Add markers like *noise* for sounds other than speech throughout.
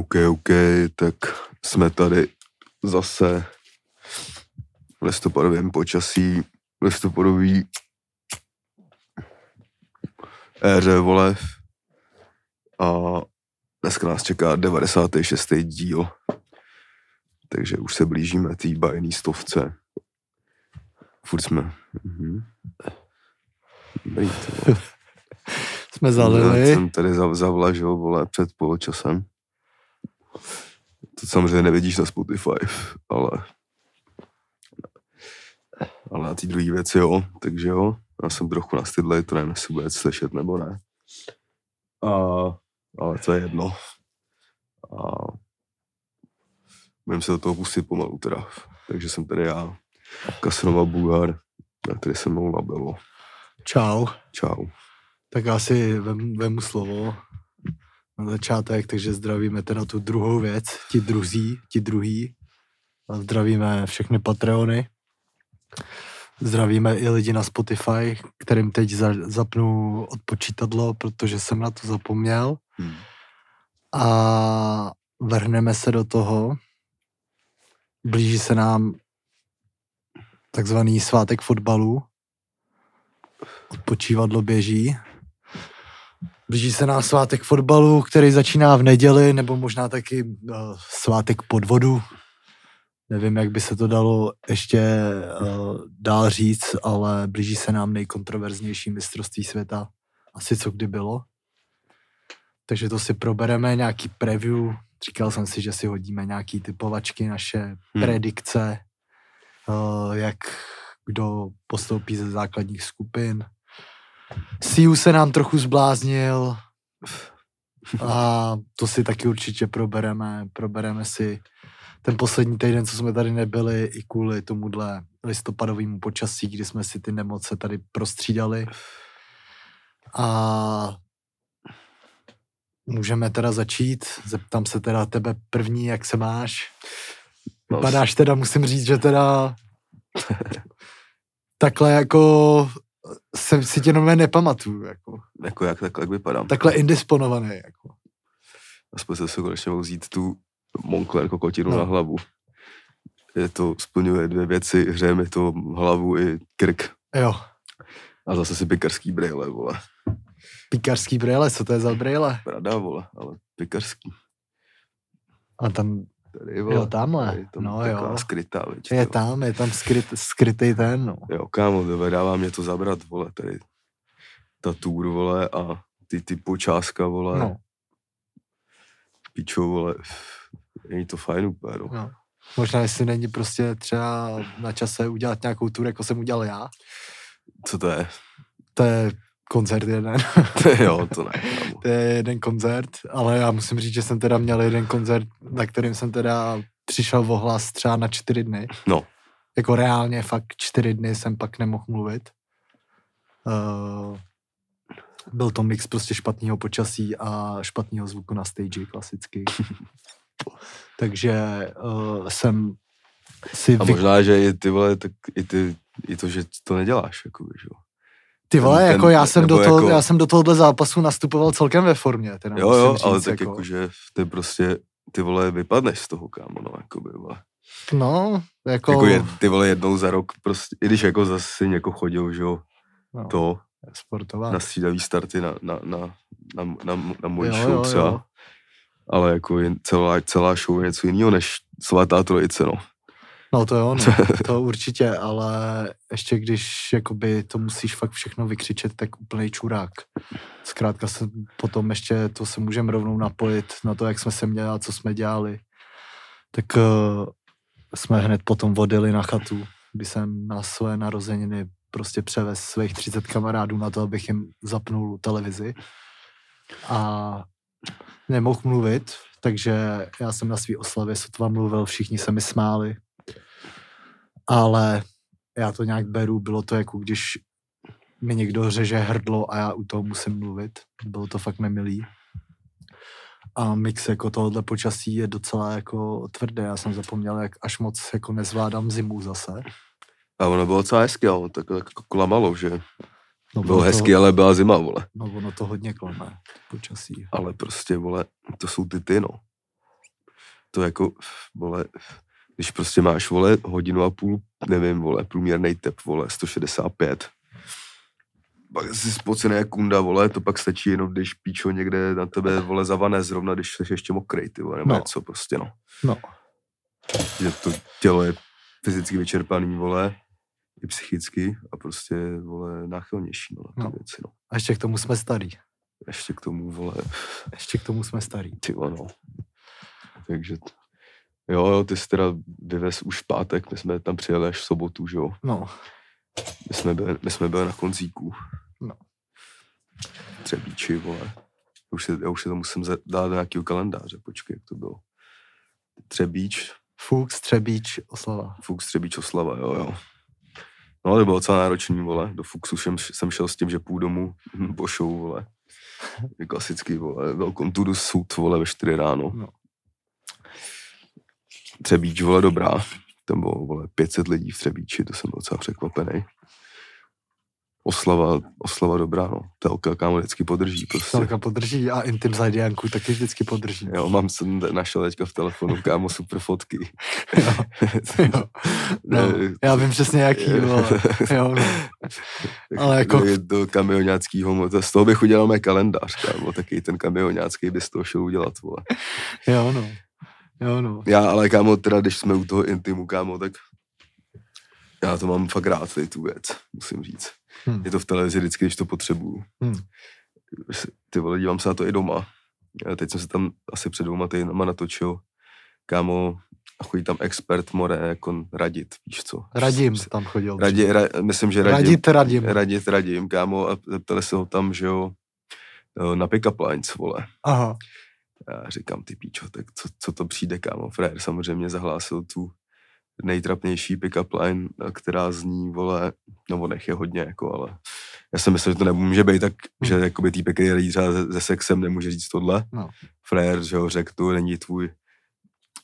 OK, OK, tak jsme tady zase v listopadovém počasí, listopadový éře volev a dneska nás čeká 96. díl, takže už se blížíme té bajný stovce. Furt jsme... Mhm. Dobrý. Jsme Já zalili. jsem tady zav- zavlažil, vole, před poločasem. To samozřejmě nevidíš na Spotify, ale ale na ty druhé věci jo, takže jo. Já jsem trochu nastydlej, to nevím, jestli bude slyšet nebo ne. A, ale to je jedno. A budeme se do toho pustit pomalu teda. Takže jsem tady já, Kasnova Bulgar, a tady se mnou Labelo. Čau. Čau. Tak já si vem, vemu slovo na začátek, takže zdravíme teda tu druhou věc, ti druzí, ti druhý. A zdravíme všechny Patreony. Zdravíme i lidi na Spotify, kterým teď za, zapnu odpočítadlo, protože jsem na to zapomněl. Hmm. A vrhneme se do toho. Blíží se nám takzvaný svátek fotbalu. Odpočívadlo běží. Blíží se nám svátek fotbalu, který začíná v neděli, nebo možná taky uh, svátek podvodu. Nevím, jak by se to dalo ještě uh, dál říct, ale blíží se nám nejkontroverznější mistrovství světa. Asi co kdy bylo. Takže to si probereme, nějaký preview. Říkal jsem si, že si hodíme nějaký typovačky, naše hmm. predikce, uh, jak kdo postoupí ze základních skupin. Siu se nám trochu zbláznil a to si taky určitě probereme. Probereme si ten poslední týden, co jsme tady nebyli, i kvůli tomuhle listopadovému počasí, kdy jsme si ty nemoce tady prostřídali. A můžeme teda začít. Zeptám se teda tebe první, jak se máš. No, Vypadáš teda, musím říct, že teda *laughs* takhle jako jsem si tě nové nepamatuju. Jako. Jako jak, tak, jak vypadám. Takhle indisponovaný. Jako. Aspoň se si konečně mohl vzít tu Moncler kokotinu No. na hlavu. Je to, splňuje dvě věci, hřeje mi to hlavu i krk. Jo, A zase si pikarský brýle, vole. píkařský brýle, co to je za brýle? Prada, vole, ale pikarský. A tam Tady, vole. Jo, tamhle. Tady, tam No jo. skrytá, viď, je tam, je tam skryt, skrytý ten, no. Jo, kámo, dává mě to zabrat, vole, tady ta tour, vole, a ty, ty počáska, vole, no, pičo, vole, není to fajn úplně, no. no. Možná, jestli není prostě třeba na čase udělat nějakou tur, jako jsem udělal já. Co to je? To je koncert jeden. jo, to ne, to je jeden koncert, ale já musím říct, že jsem teda měl jeden koncert, na kterým jsem teda přišel v ohlas třeba na čtyři dny. No, Jako reálně fakt čtyři dny jsem pak nemohl mluvit. Uh, byl to mix prostě špatného počasí a špatného zvuku na stage, klasicky. *laughs* Takže uh, jsem si a vy... možná, že i ty, vole, tak i, ty, i to, že to neděláš, jako, že jo. Ty vole, ten- jako já jsem, do toho, jako- já jsem do tohohle zápasu nastupoval celkem ve formě. Teda Jo, jo, říct, ale tak jako. jako, že ty prostě, ty vole, vypadneš z toho, kámo, no, jako by, vole. No, jako, Jako je, ty vole, jednou za rok, prostě, i když jako zase jako chodil, že jo, no, to, sportová. na střídavý starty na, na, na, na, na, na můj Jo, show jo, třeba. jo. Ale jako celá, celá show je něco jiného než svatá trojice, no. No to jo, no, *laughs* to určitě, ale ještě když jakoby to musíš fakt všechno vykřičet, tak úplný čurák. Zkrátka se potom ještě to se můžeme rovnou napojit na to, jak jsme se měli a co jsme dělali. Tak uh, jsme hned potom vodili na chatu, kdy jsem na své narozeniny prostě převez svých 30 kamarádů na to, abych jim zapnul televizi. A nemohl mluvit, takže já jsem na svý oslavě sotva mluvil, všichni se mi smáli. Ale já to nějak beru, bylo to jako když mi někdo řeže hrdlo a já u toho musím mluvit. Bylo to fakt nemilý. A mix jako tohohle počasí je docela jako tvrdé. Já jsem zapomněl, jak až moc jako nezvládám zimu zase. A ono bylo docela hezky, ale tak, tak jako klamalo, že No, bylo to, hezky, ale byla zima, vole. No ono to hodně klame, počasí. Ale prostě, vole, to jsou ty ty, no. to jako, vole, když prostě máš, vole, hodinu a půl, nevím, vole, průměrný tep, vole, 165, pak jsi spocený jak kunda, vole, to pak stačí jenom, když píčo někde na tebe, vole, zavané zrovna, když jsi ještě mokrej, ty vole, nebo No. no. něco prostě, no. No. Že to tělo je fyzicky vyčerpaný, vole, i psychicky a prostě, vole, náchylnější, no, na ty No. věci, no. A ještě k tomu jsme starý. Ještě k tomu, vole, Ještě k tomu jsme starý. ty vole, no. Takže, t- jo, jo, ty jsi teda vyvez už v pátek, my jsme tam přijeli až v sobotu, že jo. No, My jsme byli, my jsme byli na koncíku. No. Třebíči, vole. Já už, se, já už se to musím dát do nějakého kalendáře, počkej, jak to bylo. Třebíč, Fuchs, Třebíč, Oslava. Fux, Třebíč, Oslava, jo, jo. No, to bylo docela náročný, vole. Do Fuxu jsem, jsem šel s tím, že půjdu domů po show, vole. *laughs* Klasický, vole. To the suit, vole, ve 4 ráno. No. Třebíč, vole, dobrá. Tam bylo, vole, 500 lidí v Třebíči, to jsem byl docela překvapený. Oslava, oslava dobrá, no. Telka, kámo, vždycky podrží, prostě. Celka podrží a Intim Zajdianku taky vždycky podrží. Jo, mám jsem našel teďka v telefonu, kámo, super fotky. Jo. jo. No, já vím přesně jaký, vole. Jo, no. Ale jako- to kamionáckýho, to, z toho bych udělal mé kalendář, kámo, taky ten kamionácký by z toho šel udělat, vole. jo, no. Jo, no. Já, ale kámo, teda, když jsme u toho intimu, kámo, tak já to mám fakt rád, tady tu věc, musím říct. Hm. Je to v televizi vždycky, když to potřebuju. Hm. Ty vole, dívám se na to i doma. Já teď jsem se tam asi před dvouma týdnama natočil, kámo, a chodí tam expert more, jako radit, víš co. Radim tam chodil. Radi, ra, myslím, že radím, Radit Radim. radit radím, kámo, a zeptali se ho tam, že jo, eh, na pick-up lines, vole. Aha. Já říkám, ty píčo, tak co, co to přijde, kámo? Frér samozřejmě zahlásil tu nejtrapnější pick-up line, eh, která zní, vole, no nech je hodně, jako, ale já jsem myslel, že to nemůže být tak, že jakoby týpek, který třeba se, se sexem, nemůže říct tohle. No. Frér, že ho řekl, to není tvůj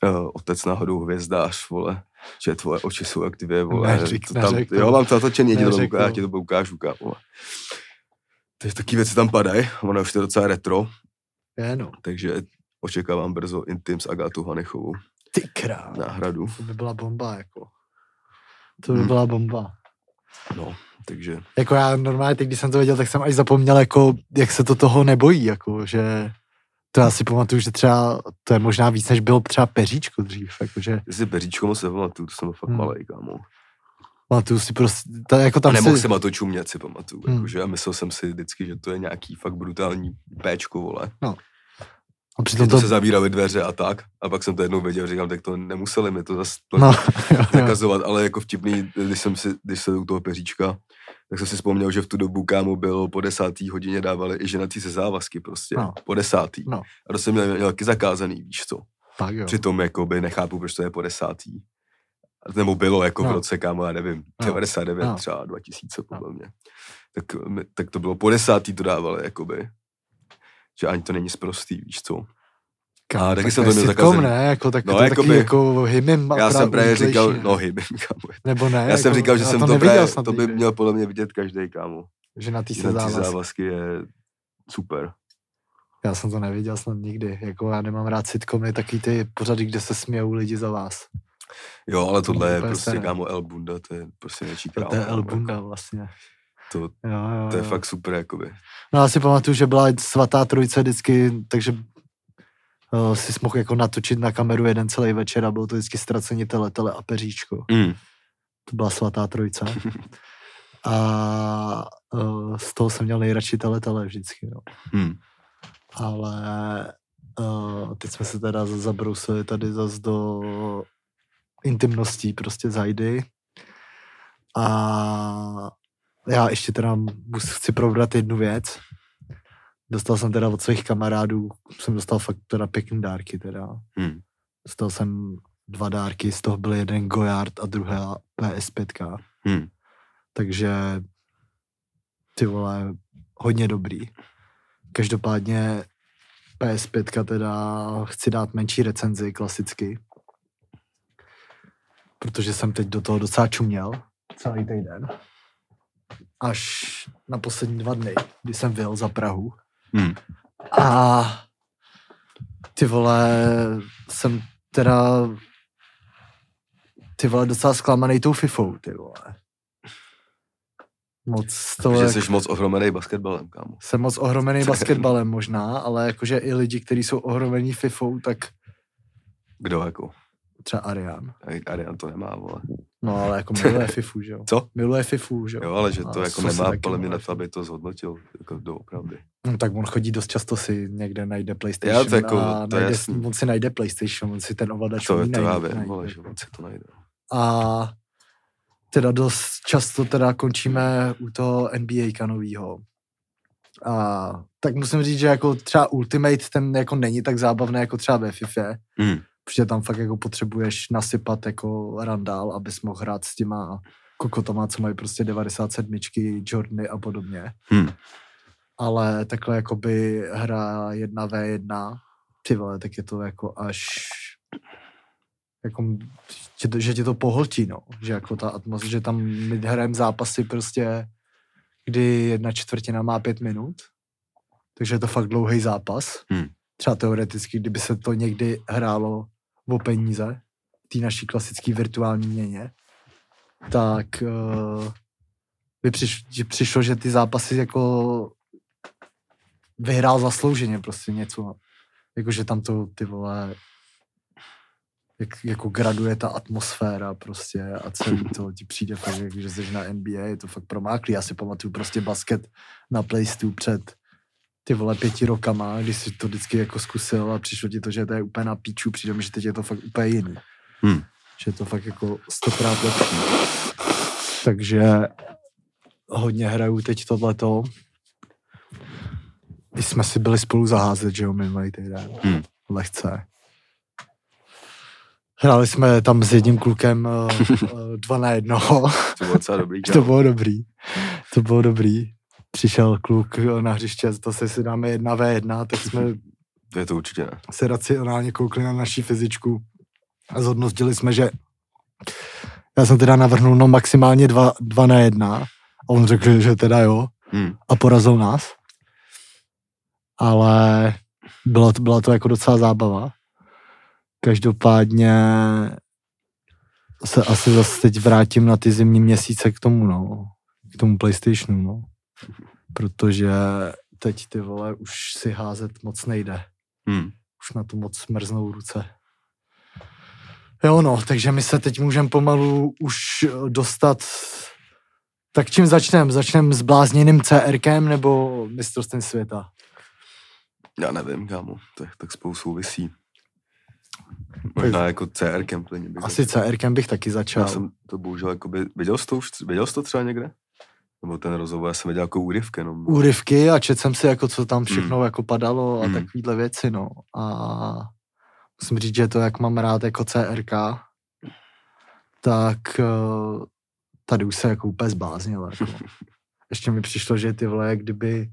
uh, otec náhodou hvězdář, vole, že tvoje oči jsou jak dvě, vole. Neřík- to tam, neřekl. jo, mám to natočený, já já ti to ukážu, kámo. Takže taky věci tam padají, ono už to je docela retro, Je, no. takže očekávám brzo Intim s Agátou Hanechovou Ty král. náhradu. To by byla bomba, jako. To by Hm. byla bomba. No, takže Jako já normálně, teď, když jsem to viděl, tak jsem až zapomněl, jako, jak se to toho nebojí, jako, že to já si pamatuju, že třeba, to je možná víc, než byl třeba peříčko dřív, jakože, si Peříčko moc nepamatuju, to jsem fakt Hmm. malej, kámo. Pamatuju si prostě, ta, jako A tam nemohl si, jsem na to čumět, si pamatuju. Hmm. Jakože já myslel jsem si vždycky, že to je nějaký fakt brutální péčko, vole. a přitom To se zavíraly dveře a tak. A pak jsem to jednou věděl, říkám, tak to nemuseli mi to zase no, *laughs* zakazovat, ale jako vtipný, když jsem si, když se u toho peříčka, tak jsem si vzpomněl, že v tu dobu, kámo, bylo po desátý hodině dávali i ženatý se závazky prostě. No. Po desátý. No. A to jsem měl, měl taky zakázaný, víš co. tak jo. Přitom jakoby nechápu, proč to je po desátý. Nebo bylo jako v No. roce, kámo, já nevím, No. 99, No. třeba 2000 podle mě. Tak, tak to bylo po desátý to dávali, jakoby. Že ani to není sprostý, víš co. Kámo, a taky tak jsem to měl zakazený. ne, jako, tak No, no, to jakoby- taky jako hymim. Já jsem právě říkal, ne? no hybem, kámo. Nebo ne, Já jsem jako, říkal, že jsem to, právě, to by měl podle mě vidět každý, kámo. Že na tý se Ženatý závaz. závazky je super. Já jsem to neviděl snad nikdy. Jako já nemám rád sitcomy, taky ty pořady, kde se smějou lidi za vás. Jo, ale To tohle je prostě, stejné. kámo, El Bunda, to je prostě něčí kráva. To je El kámo, Bunda jako. vlastně. To, Jo, jo, to je jo. fakt super, jakoby. No já si pamatuju, že byla svatá trojice vždycky, takže uh, si mohl jako natočit na kameru jeden celý večer a bylo to vždycky ztracení tele, tele a peříčko. Mm. To byla svatá trojice. *laughs* A uh, z toho jsem měl nejradši tele, tele vždycky. No. Mm. Ale uh, teď jsme se teda zabrousili tady zase do intimností prostě zajdy. A já ještě teda chci probrat jednu věc. Dostal jsem teda od svých kamarádů, jsem dostal fakt teda pěkný dárky teda. Mm. Dostal jsem dva dárky, z toho byl jeden Goyard a druhá PS5. Mm. Takže ty vole, hodně dobrý. Každopádně PS5 teda chci dát menší recenzi klasicky, protože jsem teď do toho docela čuměl celý týden. Až na poslední dva dny, kdy jsem vyjel za Prahu. Mm. A ty vole, jsem teda ty vole docela zklamaný tou FIFou, ty vole. Moc to Že jak- jsi moc ohromený basketbalem, kámo. jsem moc ohromený *laughs* basketbalem možná, ale jakože i lidi, kteří jsou ohromení FIFou, tak Kdo jako? Třeba Arian. Arian to nemá, vole. No ale jako *laughs* miluje FIFu, že jo. Co? Miluje FIFU, že jo. Jo, ale že A to jako co se nemá podle mě na to, aby to zhodnotil jako doopravdy. No, tak on chodí dost často si někde najde PlayStation Já to jako- a to je najde, jasný. on si najde PlayStation, on si ten ovladač To, umí to já najít, vím, najít, vole, že jako. on si to najde. A teda dost často teda končíme u toho NBA novýho. A tak musím říct, že jako třeba Ultimate ten jako není tak zábavný jako třeba ve FIFA, Hmm. Protože tam fakt jako potřebuješ nasypat jako randál, abys mohl hrát s těma kokotama, co mají prostě 97, Jordany a podobně. Hmm. Ale takhle jakoby hra 1v1, ty vole, tak je to jako až jako, že, že tě to pohltí, no. Že jako ta atmosféra, že tam my hrajeme zápasy prostě, kdy jedna čtvrtina má pět minut, takže je to fakt dlouhý zápas. Hmm. Třeba teoreticky, kdyby se to někdy hrálo o peníze, té naší klasické virtuální měně, tak uh, by přiš, že přišlo, že ty zápasy jako vyhrál zaslouženě prostě něco. Jakože tam to ty vole jak, jako graduje ta atmosféra prostě a celý to ti přijde fakt, že jsi na NBA, je to fakt promáklý. Já si pamatuju prostě basket na PlayStation před ty vole pěti rokama, když jsi to vždycky jako zkusil a přišlo ti to, že to je úplně na píču, přijde mi, že teď je to fakt úplně jiný. Hmm. Že je to fakt jako stokrát lepší. Takže hodně hraju teď tohleto. My jsme si byli spolu zaházet, že jo, minulý týden. Hmm. Lehce. Hráli jsme tam s jedním klukem eh, *laughs* eh, dva na jednoho. To bylo docela dobrý. *laughs* to bylo dobrý. To bylo dobrý. Přišel kluk na hřiště, to se si dáme jedna v jedna, tak jsme To je to určitě ne. se racionálně koukli na naší fyzičku a zhodnotili jsme, že já jsem teda navrhnul no maximálně dva, dva na jedna a on řekl, že teda jo Hmm. a porazil nás. Ale byla to, byla to jako docela zábava. Každopádně se asi zase teď vrátím na ty zimní měsíce k tomu, no. K tomu PlayStationu, no. Protože teď ty vole už si házet moc nejde Hmm. už na to moc smrznou ruce. Jo no, takže my se teď můžeme pomalu už dostat... Tak čím začneme? Začneme s blázněným CRkem nebo mistrovstvím světa? Já nevím, kámo. To je tak spolu souvisí. Možná jako CR plně bych Asi začal. CRkem bych taky začal. Já jsem to bohužel jakoby, viděl jsi to už, viděl jsi to třeba někde? Nebo ten rozhovor, já jsem viděl jako úryvky jenom. Úryvky a četl jsem si, jako co tam všechno Mm. jako padalo a Mm. takovýhle věci, no. A musím říct, že to, jak mám rád jako CRK, tak eh, tady už se jako úplně zbláznil. Jako. *laughs* Ještě mi přišlo, že ty vole, jak kdyby,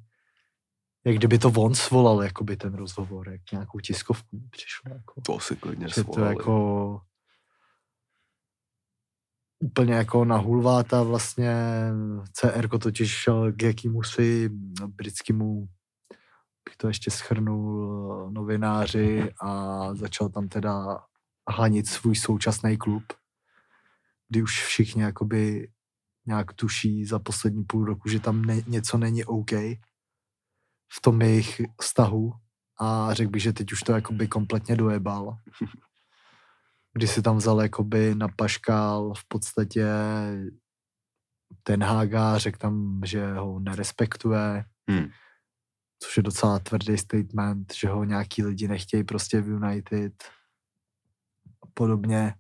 jak kdyby to on svolal, jakoby ten rozhovor, jak nějakou tiskovku mi přišlo. Jako. To si klidně Že to svolali. jako úplně jako na hulváta vlastně CR totiž šel k jakýmu si britskému bych to ještě schrnul novináři a začal tam teda hanit svůj současný klub, kdy už všichni jakoby nějak tuší za poslední půl roku, že tam ne, něco není OK v tom jejich vztahu a řekl bych, že teď už to jakoby kompletně dojebal. *laughs* Kdy si tam vzal jakoby na paškál v podstatě ten Haga, řekl tam, že ho nerespektuje, Hmm. což je docela tvrdý statement, že ho nějaký lidi nechtějí prostě v United a podobně.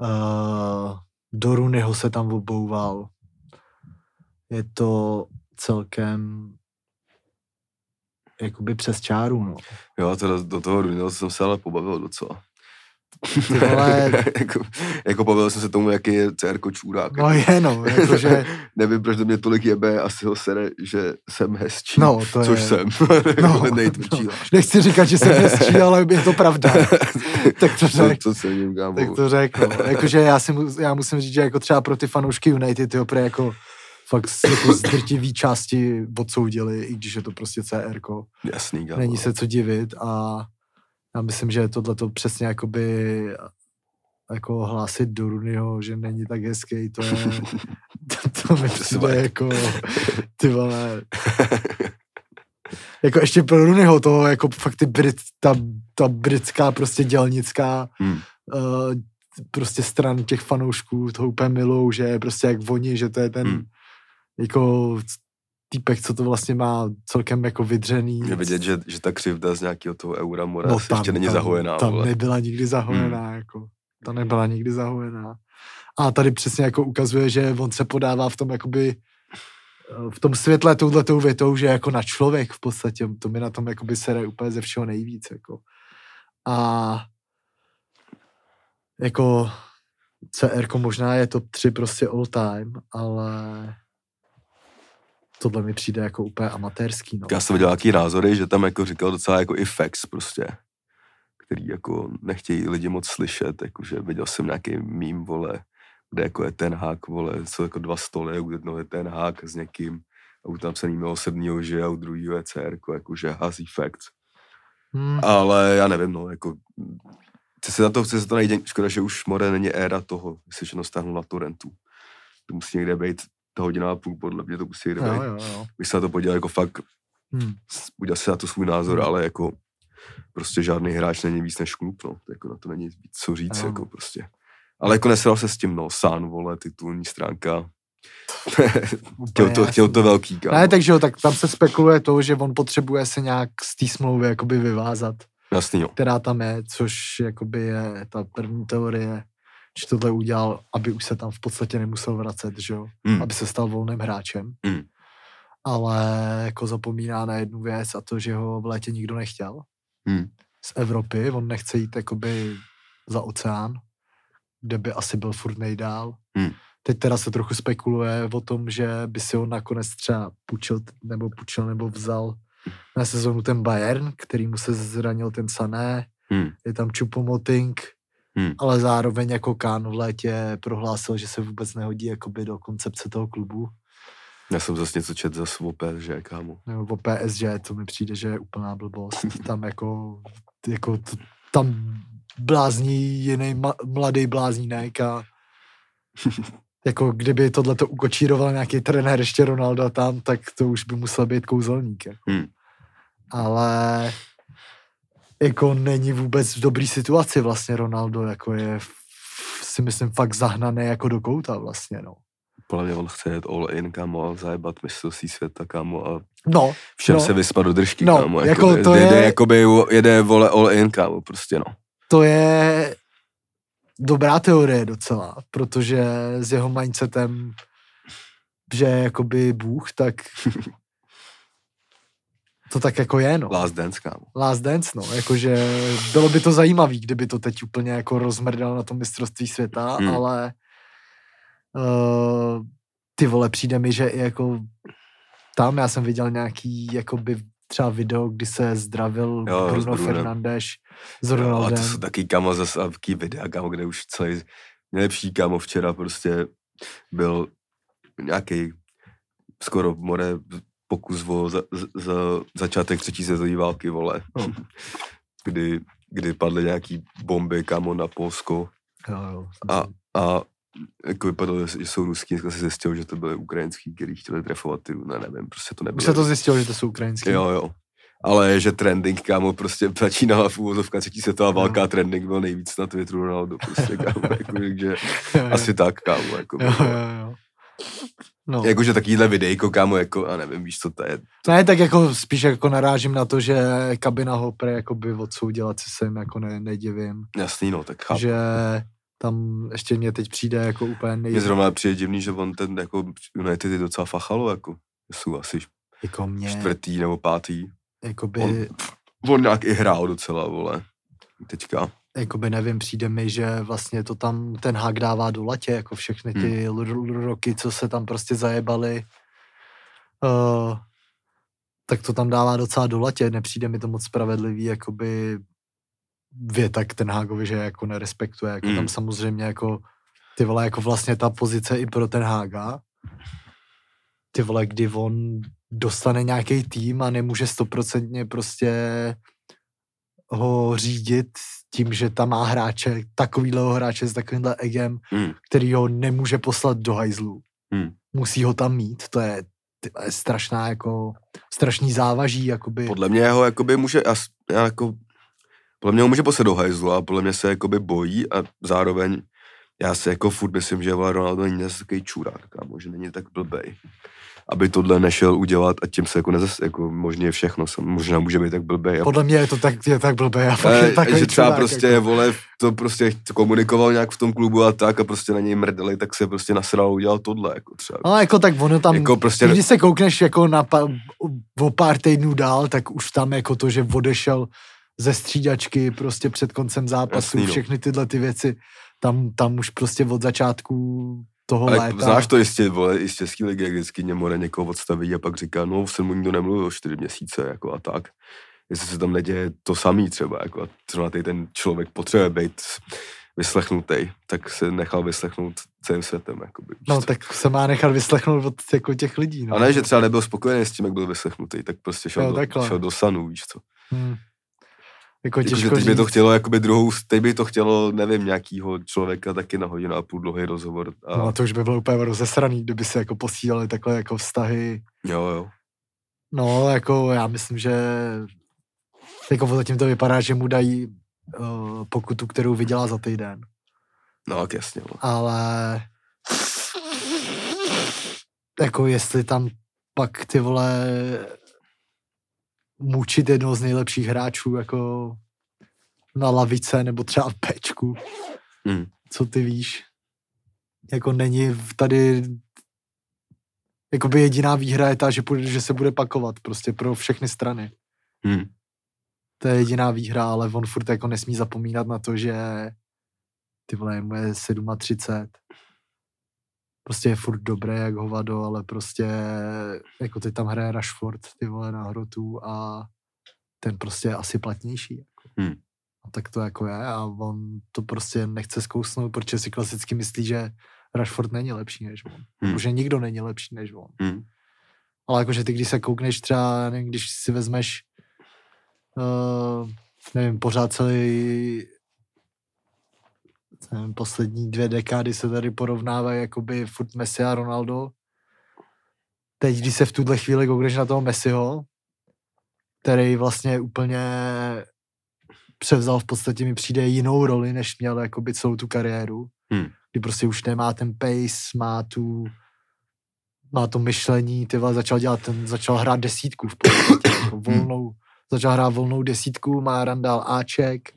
Uh, do Rooneyho se tam obouval. Je to celkem jakoby přes čáru, no. Jo, teda do toho Runil jsem se ale pobavil docela. Ty vole, *laughs* jako, jako pobavil jsem se tomu, jaký je CR čůrák. no je no, jakože, *laughs* Nevím, proč do mě tolik jebe, asi ho sere, že jsem hezčí. no to což je, jsem. No, *laughs* no. Nechci říkat, že jsem hezčí, ale je to pravda. Tak to to, řek. to cením, kámo. Tak to řekl. No. Jakože já, si, já musím říct, že jako třeba pro ty fanoušky United, jo, pro jako fakt jako z drtivý části odsoudili, i když je to prostě CR. Jasný, kámo. Není se co divit a Já myslím, že tohle to přesně jakoby jako hlásit do Runyho, že není tak hezký, to je, to, *laughs* to mi přijde jako, ty vole, jako ještě pro Runyho, to jako fakt ty Brit, ta, ta britská prostě dělnická Hmm. uh, prostě stran těch fanoušků toho úplně milou, že je prostě jak oni, že to je ten Hmm. jako týpek, co to vlastně má celkem jako vydřený. Je vidět, že, že ta křivda z nějakého toho eura mora no, ještě není zahojená. Tam vole. nebyla nikdy zahojená, hmm. jako. Ta nebyla nikdy zahojená. A tady přesně jako ukazuje, že on se podává v tom jakoby eh, v tom světle touhletou větou, že jako na člověk v podstatě, to mi na tom jakoby sere úplně ze všeho nejvíc, jako. A jako CR možná je top 3 prostě all time, ale tohle mi přijde jako úplně amatérský, no. Já jsem viděl nějaký názory, že tam jako říkal docela jako i facts prostě, který jako nechtějí lidi moc slyšet, jakože viděl jsem nějaký mím, vole, kde jako je ten hák, vole, jsou jako dva stoly, u jednoho je ten hák s někým, a u tam se milosrdnýho že a u druhého je CR, jakože hází facts. Hmm. Ale já nevím, no, jako chci se za to, chci se to najít, škoda, že už more není éra toho, jestli všechno stáhnu na torrentu. To musí někde být ta hodina a půl, podle mě to musí Jo, jo, jo. Bych se na to podíval jako fakt, Hmm. udělal si na to svůj názor, Hmm. ale jako prostě žádný hráč není víc než klub, no. To Jako na to není víc co říct, Jo. jako prostě. Ale jako nesral se s tím, no, San, vole, titulní stránka. *laughs* chtěl, to, chtěl to velký, kámo. Ne, takže jo, tak tam se spekuluje to, že on potřebuje se nějak z té smlouvy jakoby vyvázat, Jasný, jo. která tam je, což jakoby je ta první teorie, že tohle udělal, aby už se tam v podstatě nemusel vracet, že jo, Hmm. aby se stal volným hráčem. Hmm. Ale jako zapomíná na jednu věc a to, že ho v létě nikdo nechtěl Hmm. z Evropy, on nechce jít jakoby za oceán, kde by asi byl furt nejdál. Hmm. Teď teda se trochu spekuluje o tom, že by si ho nakonec třeba půjčil, nebo půjčil, nebo vzal na sezonu ten Bayern, který mu se zranil ten Sané, Hmm. je tam Choupo-Moting, Hmm. ale zároveň jako Kán v létě prohlásil, že se vůbec nehodí jakoby do koncepce toho klubu, Já jsem zase něco čet za svou že kámo. nebo o PSG, to mi přijde, že je úplná blbost. Tam jako, jako t- tam blázní jiný ma- mladý bláznínek a *laughs* jako kdyby tohle to ukočíroval nějaký trenér ještě Ronaldo tam, tak to už by musel být kouzelník. Jako. Hmm. Ale jako není vůbec v dobrý situaci vlastně Ronaldo, jako je si myslím fakt zahnaný jako do kouta vlastně, no. Podle mě on chce jet all in, kámo, a zajebat mistrovství světa, kámo, a No, všem No. se vyspat do držky, No, kámo. jako jakoby, to jede, je- jakoby, jede, vole, all in, kámo, prostě, no. to je dobrá teorie docela, protože s jeho mindsetem, že je jakoby Bůh, tak *laughs* to tak jako je, no. Last dance, kámo. Last Dance, no, jakože bylo by to zajímavý, kdyby to teď úplně jako rozmrdal na tom mistrovství světa, Hmm. ale uh, ty vole, přijde mi, že i jako tam já jsem viděl nějaký jakoby třeba video, kdy se zdravil Jo, Bruno. Fernandes s Jo, a Ronaldem. to jsou taky, kámo, zase taký videa, kámo, kde už celý, nejlepší, kámo, včera prostě byl nějaký skoro more pokus o za, za, za začátek třetí světové války, vole. No. *laughs* kdy, kdy padly nějaký bomby, kámo, na Polsko Jo, jo, a, a jako vypadalo, že jsou ruský, dneska se zjistil, že to byly ukrajinský, který chtěli trefovat ty, ne, nevím, prostě to nebylo. Už se to zjistilo, že to jsou ukrajinský. Jo, jo. Ale že trending, kámo, prostě začínala v úvozovka třetí světová válka a trending byl nejvíc na Twitteru Ronaldo, prostě, *laughs* kámo, jako, takže Jo, jo. asi tak, kámo, jako, Jo, jo, jo. No. jakože takovýhle videjko, kámo, jako, a nevím, víš, co to je, Ne, tak jako spíš jako narážím na to, že kabina ho pre jako by odsoudila, co se jim jako ne, nedivím. jasný, no, tak chápu. Že tam ještě mě teď přijde jako úplně nej... Mně zrovna přijde divný, že on ten, jako, United je docela fachalo, jako, jsou asi jako mě, čtvrtý nebo pátý. jakoby, On, on nějak i hrál docela, vole, teďka. Jakoby nevím, přijde mi, že vlastně to tam ten hák dává do latě, jako všechny ty Hmm. roky, co se tam prostě zajebaly, uh, tak to tam dává docela do latě, nepřijde mi to moc spravedlivý, jakoby věta k ten Hágovi, že jako nerespektuje, jako Hmm. tam samozřejmě jako ty vole, jako vlastně ta pozice i pro ten Hága, ty vole, kdy on dostane nějaký tým a nemůže stoprocentně prostě ho řídit tím, že tam má hráče, takovýhle hráče s takovýmhle egem, Hmm. který ho nemůže poslat do hajzlu. Hmm. Musí ho tam mít, to je, ty vole, strašná jako, strašný závaží, jakoby. Podle mě ho jakoby může, já, jako, podle mě ho může poslat do hajzlu a podle mě se jakoby bojí a zároveň já si jako furt myslím, že Ronaldo není zase takový čurák, kámo, že není tak blbej. Aby tohle nešel udělat a tím se jako nezas, jako možně všechno, možná může být tak blbej. A, Podle mě je to tak, je tak blbé. A takový že třeba čurák, prostě, jako. vole, to prostě komunikoval nějak v tom klubu a tak a prostě na něj mrdeli, tak se prostě nasral udělal tohle, jako třeba. No jako tak ono tam, Jako prostě- když se koukneš jako na pa, o pár týdnů dál, tak už tam jako to, že odešel ze střídačky prostě před koncem zápasu, Jasný, no. všechny tyhle ty věci, tam, tam už prostě od začátku toho Ale léta. znáš to jistě, vole, i z český ligy, jak vždycky Němore někoho odstaví a pak říká, no se mu nikdo nemluvil čtyři měsíce, jako a tak. Jestli se tam neděje to samý třeba, jako a třeba tady ten člověk potřebuje být vyslechnutý, tak se nechal vyslechnout celým světem, jakoby. No co. tak se má nechat vyslechnout od jako těch lidí. No. A ne, že třeba nebyl spokojený s tím, jak byl vyslechnutý, tak prostě šel, Jo, do, takhle. šel do sanu, víš co. Hmm. Jako Jako, že těžko teď by to chtělo jakoby druhou, teď by to chtělo, nevím, nějakýho člověka taky na hodinu a půl dlouhý rozhovor. A, No a to už by bylo úplně rozesraný, kdyby se jako posílali takhle jako vztahy. Jo, jo. No, jako já myslím, že jako zatím to vypadá, že mu dají uh, pokutu, kterou vydělá za týden. No, tak jasně. No. Ale jako jestli tam pak ty vole mučit jednoho z nejlepších hráčů jako na lavice nebo třeba v pečku, Mm. co ty víš. Jako není tady Jakoby jediná výhra je ta, že, půjde, že se bude pakovat prostě pro všechny strany. Hmm. To je jediná výhra, ale on furt jako nesmí zapomínat na to, že ty vole, mu je 37. Prostě je furt dobré jak hovado, ale prostě jako teď tam hraje Rashford, ty vole, na hrotu a ten prostě je asi platnější. Jako. Hmm. A tak to jako je a on to prostě nechce zkousnout, protože si klasicky myslí, že Rashford není lepší než on. Hmm. Hmm. Že nikdo není lepší než on. Hmm. Ale jakože ty, když se koukneš třeba, nevím, když si vezmeš, uh, nevím, pořád celý, nevím, poslední dvě dekády se tady porovnávají jakoby furt Messi a Ronaldo. Teď, když se v tuhle chvíli koukneš na toho Messiho, který vlastně úplně převzal v podstatě mi přijde jinou roli, než měl jakoby celou tu kariéru. Hmm. Kdy prostě už nemá ten pace, má tu má to myšlení, ty vole, začal dělat ten, začal hrát desítku v podstatě, *coughs* jako volnou, začal hrát volnou desítku, má randál Aček.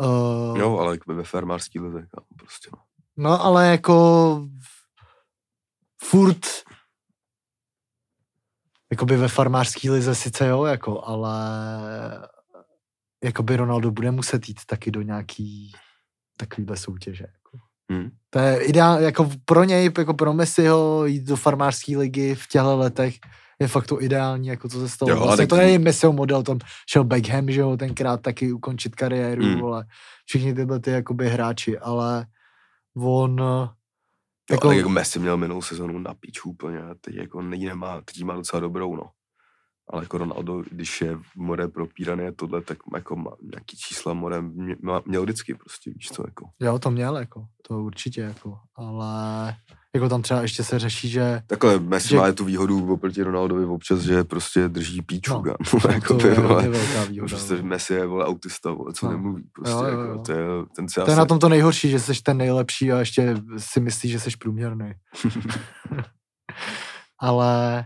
Uh, Jo, ale jako ve farmářský lize, prostě. No. No, ale jako furt jakoby ve farmářský lize sice jo, jako, ale jakoby Ronaldo bude muset jít taky do nějaký takovýhle soutěže. Jako. Hmm. To je ideál, jako pro něj, jako pro Messiho jít do farmářské ligy v těchto letech je fakt to ideální, jako co se stalo. Jo, Jo, ale vlastně tak- to není Messiho model, tam šel Beckham, že jo, tenkrát taky ukončit kariéru, hmm. vole, všichni tyhle ty jakoby hráči, ale on Jo, Jako- ale jako Messi měl minulou sezonu na píču úplně, teď jako nemá, teď má docela dobrou, no. Ale jako Ronaldo, když je more propíraný a tohle, tak jako má nějaký čísla more mě- měl vždycky prostě, víš co, jako. Jo, to měl, jako, to určitě, jako, ale jako tam třeba ještě se řeší, že Takhle Messi Že- má tu výhodu oproti Ronaldovi občas, že prostě drží píču, No, no, *laughs* jako to by, je vole, hodně velká výhoda. prostě no. Messi je, vole, autista, vole, co No. nemluví, prostě, Jo, jo, jako, jo. to je, ten se To je na tom to nejhorší, že jsi ten nejlepší a ještě si myslíš, že jsi průměrný. *laughs* ale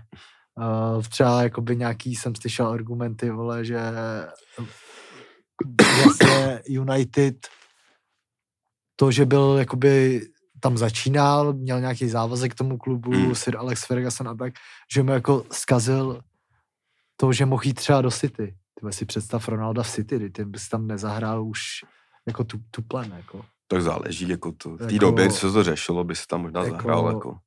uh, třeba jakoby nějaký jsem slyšel argumenty, vole, že *coughs* vlastně United to, že byl jakoby tam začínal, měl nějaký závazek k tomu klubu, Mm. Sir Alex Ferguson a tak, že mu jako zkazil to, že mohl jít třeba do City. Ty si představ Ronalda v City, kdy ten bys tam nezahrál už jako tu, tu plen, jako. Tak záleží, jako to, v té Jako- době, co se to řešilo, by se tam možná jako- zahrál, jako.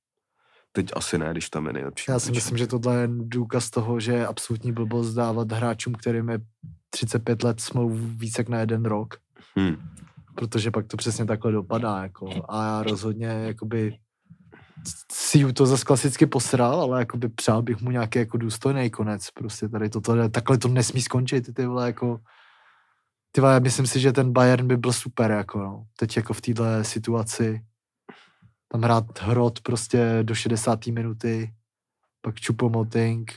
Teď asi ne, když tam je nejlepší. Já si hráč. myslím, že tohle je důkaz toho, že je absolutní blbost dávat hráčům, kterým je 35 let smlouvu více jak na jeden rok, Hm. protože pak to přesně takhle dopadá. Jako. A já rozhodně jakoby si to zase klasicky posral, ale jakoby přál bych mu nějaký jako důstojný konec. Prostě tady toto, takhle to nesmí skončit, ty vole, jako Ty vole, myslím si, že ten Bayern by byl super, jako no. Teď jako v této situaci tam hrát hrot prostě do 60. minuty, pak Čupomoting,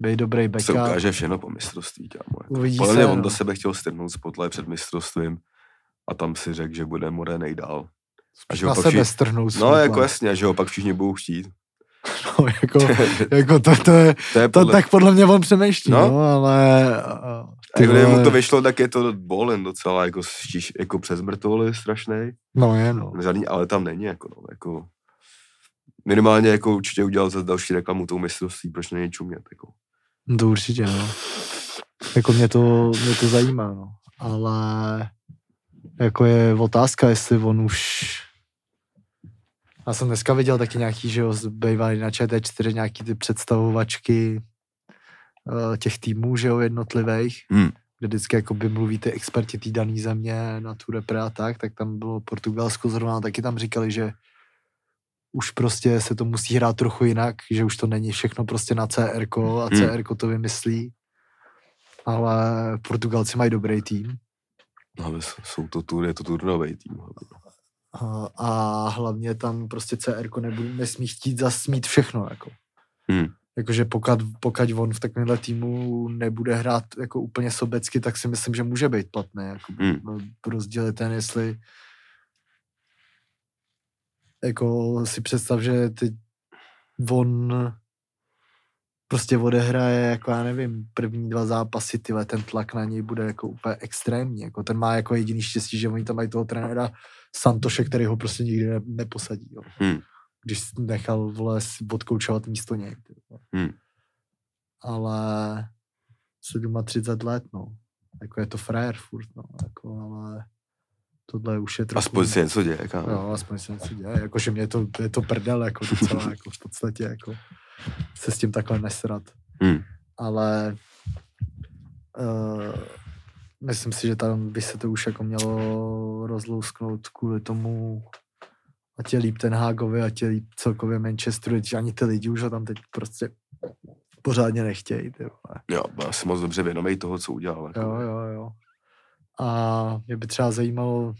bej dobrý Se backup. ukáže všechno po mistrovství, kámo. Uvidí Podle se, mě on no. do sebe chtěl strhnout spotle před mistrovstvím a tam si řekl, že bude more nejdál. A že ho na sebe všichni, strhnout. no jako jasně, že ho pak všichni budou chtít. *laughs* no, jako, jako to, to, je, *laughs* to je to podle, tak podle mě on přemýšlí, No. no ale... ty kdyby mu vole, to vyšlo, tak je to bolen docela, jako, štíš, jako přes mrtvoly strašný. No je, no. Žádný, ale tam není, jako, no, jako minimálně jako určitě udělal za další reklamu tou mistrovství, proč není čumět, jako. No To určitě, no. Jako mě to, mě to zajímá, no. Ale jako je otázka, jestli on už... Já jsem dneska viděl taky nějaký, že jo, zbývají na ČT4 nějaký ty představovačky těch týmů, že jo, jednotlivých, Hmm. kde vždycky jako by mluví ty experti té dané země na tu repre a tak, tak tam bylo Portugalsko zrovna, taky tam říkali, že už prostě se to musí hrát trochu jinak, že už to není všechno prostě na CR a Hmm. CR to vymyslí. Ale Portugalci mají dobrý tým No, ale jsou to tur, je to turnový tým. hlavně. a, a hlavně tam prostě CR nebude, nesmí chtít zasmít všechno. Jako. Hmm. Jakože pokud, pokud on v takovémhle týmu nebude hrát jako úplně sobecky, tak si myslím, že může být platný. Jako Hmm. Rozdíl je ten, jestli jako si představ, že teď on prostě odehraje, jako já nevím, první dva zápasy, tyhle, ten tlak na něj bude jako úplně extrémní. Jako ten má jako jediný štěstí, že oni tam mají toho trenéra Santoše, který ho prostě nikdy ne, neposadí. Jo. Hmm. Když nechal vole si odkoučovat místo něj. ty. Hmm. Ale 37 let, no. Jako je to frajer furt, no. Jako, ale tohle už je trochu... Aspoň se něco děje, kámo. Jo, aspoň se něco děje. Jakože mě to, je to prdel, jako docela, *laughs* jako v podstatě, jako se s tím takhle nesrat. Hmm. Ale uh, myslím si, že tam by se to už jako mělo rozlousknout kvůli tomu, ať je líp ten Hágovi, ať je líp celkově Manchesteru, že ani ty lidi už ho tam teď prostě pořádně nechtějí. Ty vole. Jo, byl si moc dobře vědomý toho, co udělal. Jako. Jo, jo, jo. A mě by třeba zajímalo,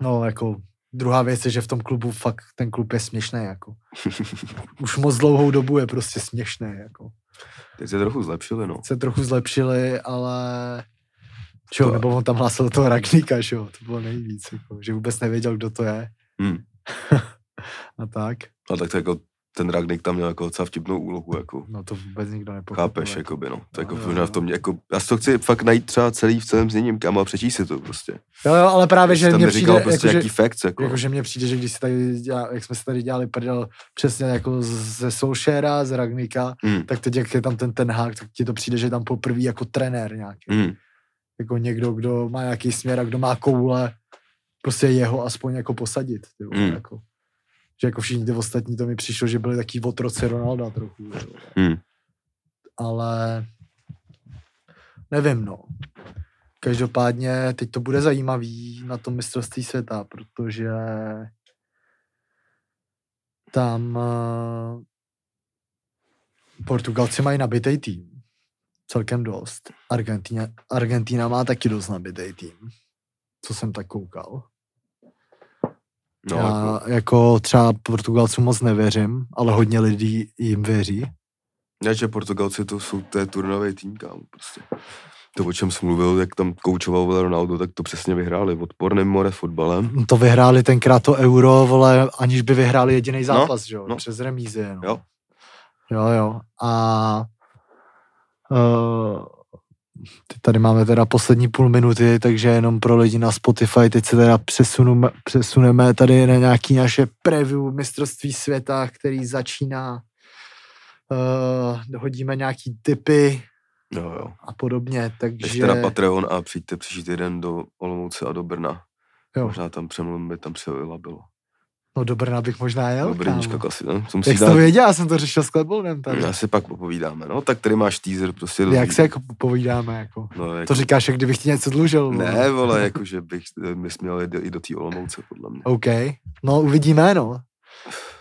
no jako druhá věc je, že v tom klubu fakt ten klub je směšný, jako. *laughs* Už moc dlouhou dobu je prostě směšný, jako. Teď se trochu zlepšili, no. Se trochu zlepšili, ale čo, To- nebo on tam hlásil toho Ragníka, že jo, to bylo nejvíc, jako, že vůbec nevěděl, kdo to je Hmm. *laughs* a tak. A tak to jako ten Ragnik tam měl jako docela vtipnou úlohu, jako. No to vůbec nikdo nepochopil. Chápeš, jako. jakoby, no. To Jo, jako jo, možná v jo. tom, jako, já si to chci fakt najít třeba celý v celém zněním, kam a přečíst si to prostě. Jo, jo, ale právě, že neříkal přijde, prostě jako, jaký že, facts, jako. Jakože mně přijde, že když si tady dělá, jak jsme si tady dělali prdel přesně jako ze Solskjaera, z Ragnika, Hmm. tak teď jak je tam ten ten hák, tak ti to přijde, že je tam poprvé jako trenér nějaký. Hmm. Jako někdo, kdo má nějaký směr a kdo má koule, prostě jeho aspoň jako posadit. Ty vole, Mm. jako. Že jako všichni ty ostatní, to mi přišlo, že byli taky otroci Ronalda trochu. Hmm. Ale nevím, no. Každopádně teď to bude zajímavý na tom mistrovství světa, protože tam eh, Portugalci mají nabitý tým. Celkem dost. Argentina, Argentina má taky dost nabitý tým. Co jsem tak koukal. No, Já jako, jako třeba Portugalcům moc nevěřím, ale hodně lidí jim věří. ne, že Portugalci to jsou, to je turnový tým, kámo, prostě. To, o čem jsem mluvil, jak tam koučoval vole Ronaldo, tak to přesně vyhráli. Odporným more fotbalem. To vyhráli tenkrát to euro, vole, aniž by vyhráli jediný zápas, že jo? no. Přes remízy jenom. Jo. Jo, jo. A uh, teď tady máme teda poslední půl minuty, takže jenom pro lidi na Spotify, teď se teda přesuneme, přesuneme tady na nějaký naše preview mistrovství světa, který začíná. Uh, hodíme nějaký typy Jo, jo. a podobně, takže... Ještě na Patreon a přijďte příští týden do Olomouce a do Brna. jo. Možná tam přemluvím, by tam přijela bylo. No do Brna bych možná jel, Do kámo. asi, ne? To Jak jsi to věděl, já jsem to řešil s Klebonem tady. Já si pak popovídáme, no. Tak tady máš teaser prostě. Jak se jako povídáme, jako. No, jako, To říkáš, jak kdybych ti něco dlužil. vole. Ne, vole, *laughs* jakože bych, my jsme měli i do té Olomouce, podle mě. OK, no uvidíme, no.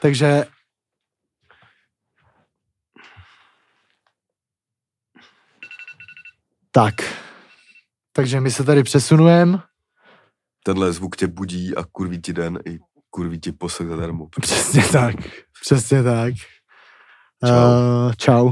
Takže tak, takže my se tady přesunujeme. Tenhle zvuk tě budí a kurví ti den i kurví ti poslech zadarmo. Přesně tak, přesně tak. Čau. Uh, čau.